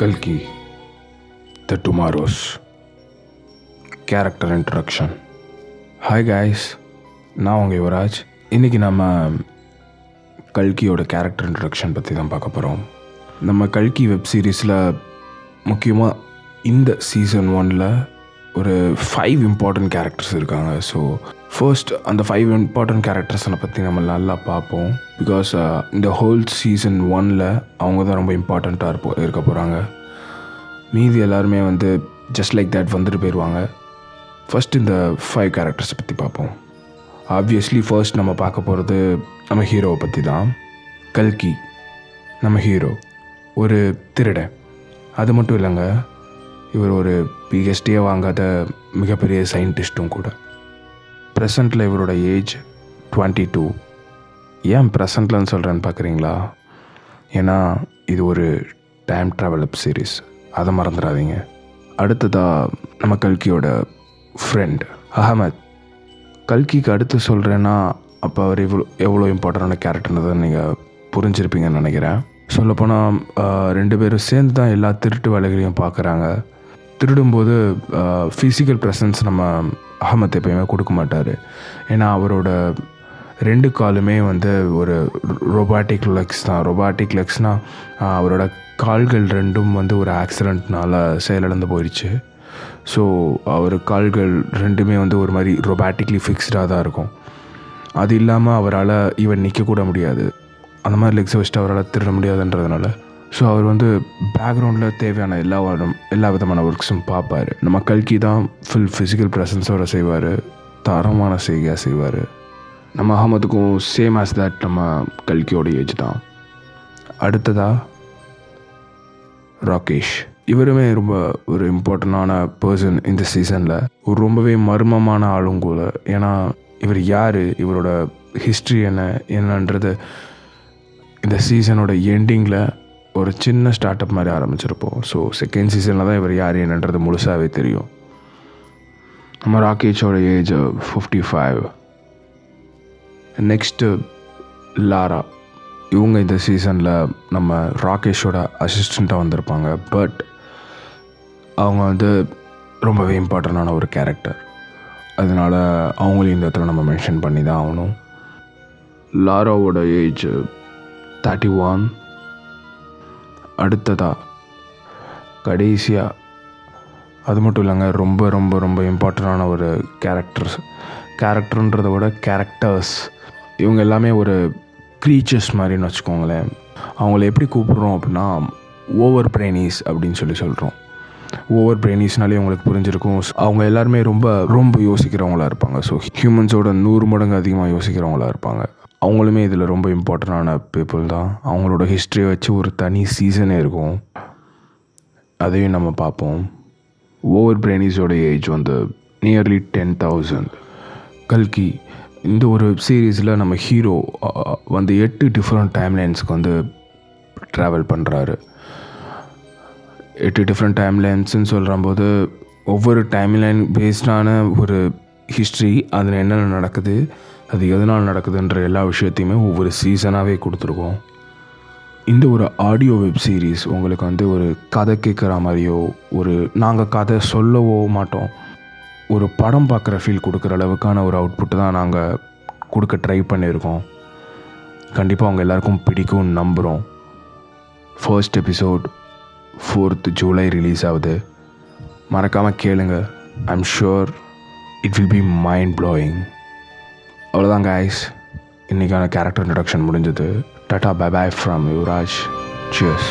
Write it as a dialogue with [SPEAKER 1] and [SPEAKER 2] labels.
[SPEAKER 1] கல்கி the tomorrow's character introduction hi guys நான் உங்கள் யுவராஜ். இன்றைக்கி நம்ம கல்கியோட கேரக்டர் இன்ட்ரடக்ஷன் பற்றி தான் பார்க்க போகிறோம் நம்ம கல்கி வெப் சீரிஸில் முக்கியமாக இந்த சீசன் ஒனில் ஒரு ஃபைவ் இம்பார்ட்டன்ட் கேரக்டர்ஸ் இருக்காங்க. ஸோ ஃபர்ஸ்ட் அந்த ஃபைவ் இம்பார்ட்டன்ட் கேரக்டர்ஸை பற்றி நம்ம நல்லா பார்ப்போம். பிகாஸ் uh, இந்த ஹோல் சீசன் ஒனில் அவங்க தான் ரொம்ப இம்பார்ட்டண்ட்டாக இருப்போ இருக்க போகிறாங்க மீதி எல்லாருமே வந்து ஜஸ்ட் லைக் தட் வந்துட்டு போயிடுவாங்க ஃபஸ்ட் இந்த ஃபைவ் கேரக்டர்ஸை பற்றி பார்ப்போம். ஆப்வியஸ்லி ஃபர்ஸ்ட் நம்ம பார்க்க போகிறது நம்ம ஹீரோவை பற்றி தான். கல்கி நம்ம ஹீரோ ஒரு திருடன் அது மட்டும் இல்லைங்க இவர் ஒரு பிஹெச்டியே வாங்காத மிகப்பெரிய சயின்டிஸ்ட்டும் கூட. ப்ரெசண்ட்டில் இவரோட ஏஜ் டுவெண்ட்டி டூ ஏன் ப்ரெசண்ட்லன்னு சொல்கிறேன்னு பார்க்குறீங்களா? ஏன்னா இது ஒரு டைம் ட்ராவல் அப் சீரிஸ் அதை மறந்துடாதீங்க. அடுத்ததாக நம்ம கல்கியோட ஃப்ரெண்ட் அகமத் கல்கிக்கு அடுத்து சொல்கிறேன்னா அப்போ அவர் இவ்வளோ எவ்வளோ இம்பார்ட்டண்டான கேரக்டர்ன்றதை நீங்கள் புரிஞ்சிருப்பீங்கன்னு நினைக்கிறேன். சொல்லப்போனால் ரெண்டு பேரும் சேர்ந்து தான் எல்லா திருட்டு வேலைகளையும் பார்க்குறாங்க. திருடும்போது ஃபிசிக்கல் ப்ரெசன்ஸ் நம்ம அகமத் எப்பயுமே கொடுக்க மாட்டார். ஏன்னா அவரோட ரெண்டு காலுமே வந்து ஒரு ரொபாட்டிக் லெக்ஸ் தான். ரொபாட்டிக் லெக்ஸ்னால் அவரோட கால்கள் ரெண்டும் வந்து ஒரு ஆக்சிடெண்ட்னால் செயலிழந்து போயிடுச்சு ஸோ அவர் கால்கள் ரெண்டுமே வந்து ஒரு மாதிரி ரொபாட்டிக்லி ஃபிக்ஸ்டாக தான் இருக்கும். அது இல்லாமல் அவரால் ஈவன் நிற்கக்கூட முடியாது. அந்த மாதிரி லெக்ஸை வச்சுட்டு அவரால் திருட முடியாதுன்றதுனால. ஸோ அவர் வந்து பேக்ரவுண்டில் தேவையான எல்லா வரும் எல்லா விதமான ஒர்க்ஸும் பார்ப்பார். நம்ம கல்கி தான் ஃபுல் ஃபிசிக்கல் ப்ரெசன்ஸோட செய்வார். தரமான செய்கையாக செய்வார். நம்ம அகமதுக்கும் சேம் ஆஸ் தட் நம்ம கல்கியோட ஏஜ் தான். அடுத்ததாக ராகேஷ். இவருமே ரொம்ப ஒரு இம்பார்ட்டண்டான பர்சன் இந்த சீசனில் ஒரு ரொம்பவே மர்மமான ஆளும் கூட. ஏன்னா இவர் யார் இவரோட ஹிஸ்ட்ரி என்ன என்னன்றது இந்த சீசனோட எண்டிங்கில் ஒரு சின்ன ஸ்டார்ட் அப் மாதிரி ஆரம்பிச்சிருப்போம். ஸோ செகண்ட் சீசனில் தான் இவர் யார் என்னன்றது முழுசாகவே தெரியும். நம்ம ராகேஷோட age fifty five next Lara uh, இவங்க இந்த சீசனில் நம்ம ராகேஷோட அசிஸ்டண்ட்டாக வந்திருப்பாங்க. பட் அவங்க வந்து ரொம்பவே இம்பார்ட்டண்டான ஒரு கேரக்டர் அதனால் அவங்களையும் இந்த இடத்துல நம்ம மென்ஷன் பண்ணி தான் ஆகணும். லாராவோட ஏஜ் தேர்ட்டி uh, ஒன் அடுத்ததாக கடைசியாக அது மட்டும் இல்லைங்க ரொம்ப ரொம்ப ரொம்ப இம்பார்ட்டண்டான ஒரு கேரக்டர்ஸ் கேரக்டர்ன்றதை விட கேரக்டர்ஸ் இவங்க எல்லாமே ஒரு க்ரீச்சர்ஸ் மாதிரின்னு வச்சுக்கோங்களேன். அவங்கள எப்படி கூப்பிட்றோம் அப்படின்னா ஓவர் பிரைனிஸ் அப்படின்னு சொல்லி சொல்கிறோம் ஓவர் பிரைனிஸ்னாலே உங்களுக்கு புரிஞ்சிருக்கும். அவங்க எல்லாருமே ரொம்ப ரொம்ப யோசிக்கிறவங்களா இருப்பாங்க. ஸோ ஹியூமன்ஸோட நூறு மடங்கு அதிகமாக யோசிக்கிறவங்களா இருப்பாங்க. அவங்களுமே இதில் ரொம்ப இம்பார்ட்டண்டான பீப்புள் தான். அவங்களோட ஹிஸ்ட்ரியை வச்சு ஒரு தனி சீசனே இருக்கும். அதையும் நம்ம பார்ப்போம். ஓவர் பிரைனிஸோட ஏஜ் வந்து நியர்லி டென் தௌசண்ட் கல்கி இந்த ஒரு சீரீஸில் நம்ம ஹீரோ வந்து எட்டு டிஃப்ரெண்ட் டைம்லைன்ஸ்க்கு வந்து ட்ராவல் பண்ணுறாரு எட்டு டிஃப்ரெண்ட் டைம்லைன்ஸ்னு சொல்கிறம்போது ஒவ்வொரு டைம்லைன் பேஸ்டான ஒரு ஹிஸ்ட்ரி அதில் என்னென்ன நடக்குது அது எதனால் நடக்குதுன்ற எல்லா விஷயத்தையுமே ஒவ்வொரு சீசனாகவே கொடுத்துருக்கோம். இந்த ஒரு ஆடியோ வெப் சீரிஸ் உங்களுக்கு வந்து ஒரு கதை கேட்குற மாதிரியோ ஒரு நாங்கள் கதை சொல்லவோ மாட்டோம். ஒரு படம் பார்க்குற ஃபீல் கொடுக்குற அளவுக்கான ஒரு அவுட்புட்டு தான் நாங்கள் கொடுக்க ட்ரை பண்ணியிருக்கோம். கண்டிப்பாக அவங்க எல்லாருக்கும் பிடிக்கும்னு நம்புகிறோம் first episode fourth July release ஆகுது. மறக்காமல் கேளுங்க. I'm sure it will be mind blowing அவ்வளோதான் கைஸ் இன்றைக்கான கேரக்டர் இன்ட்ரடக்ஷன் முடிஞ்சது. Tata bye bye from Yuvraj cheers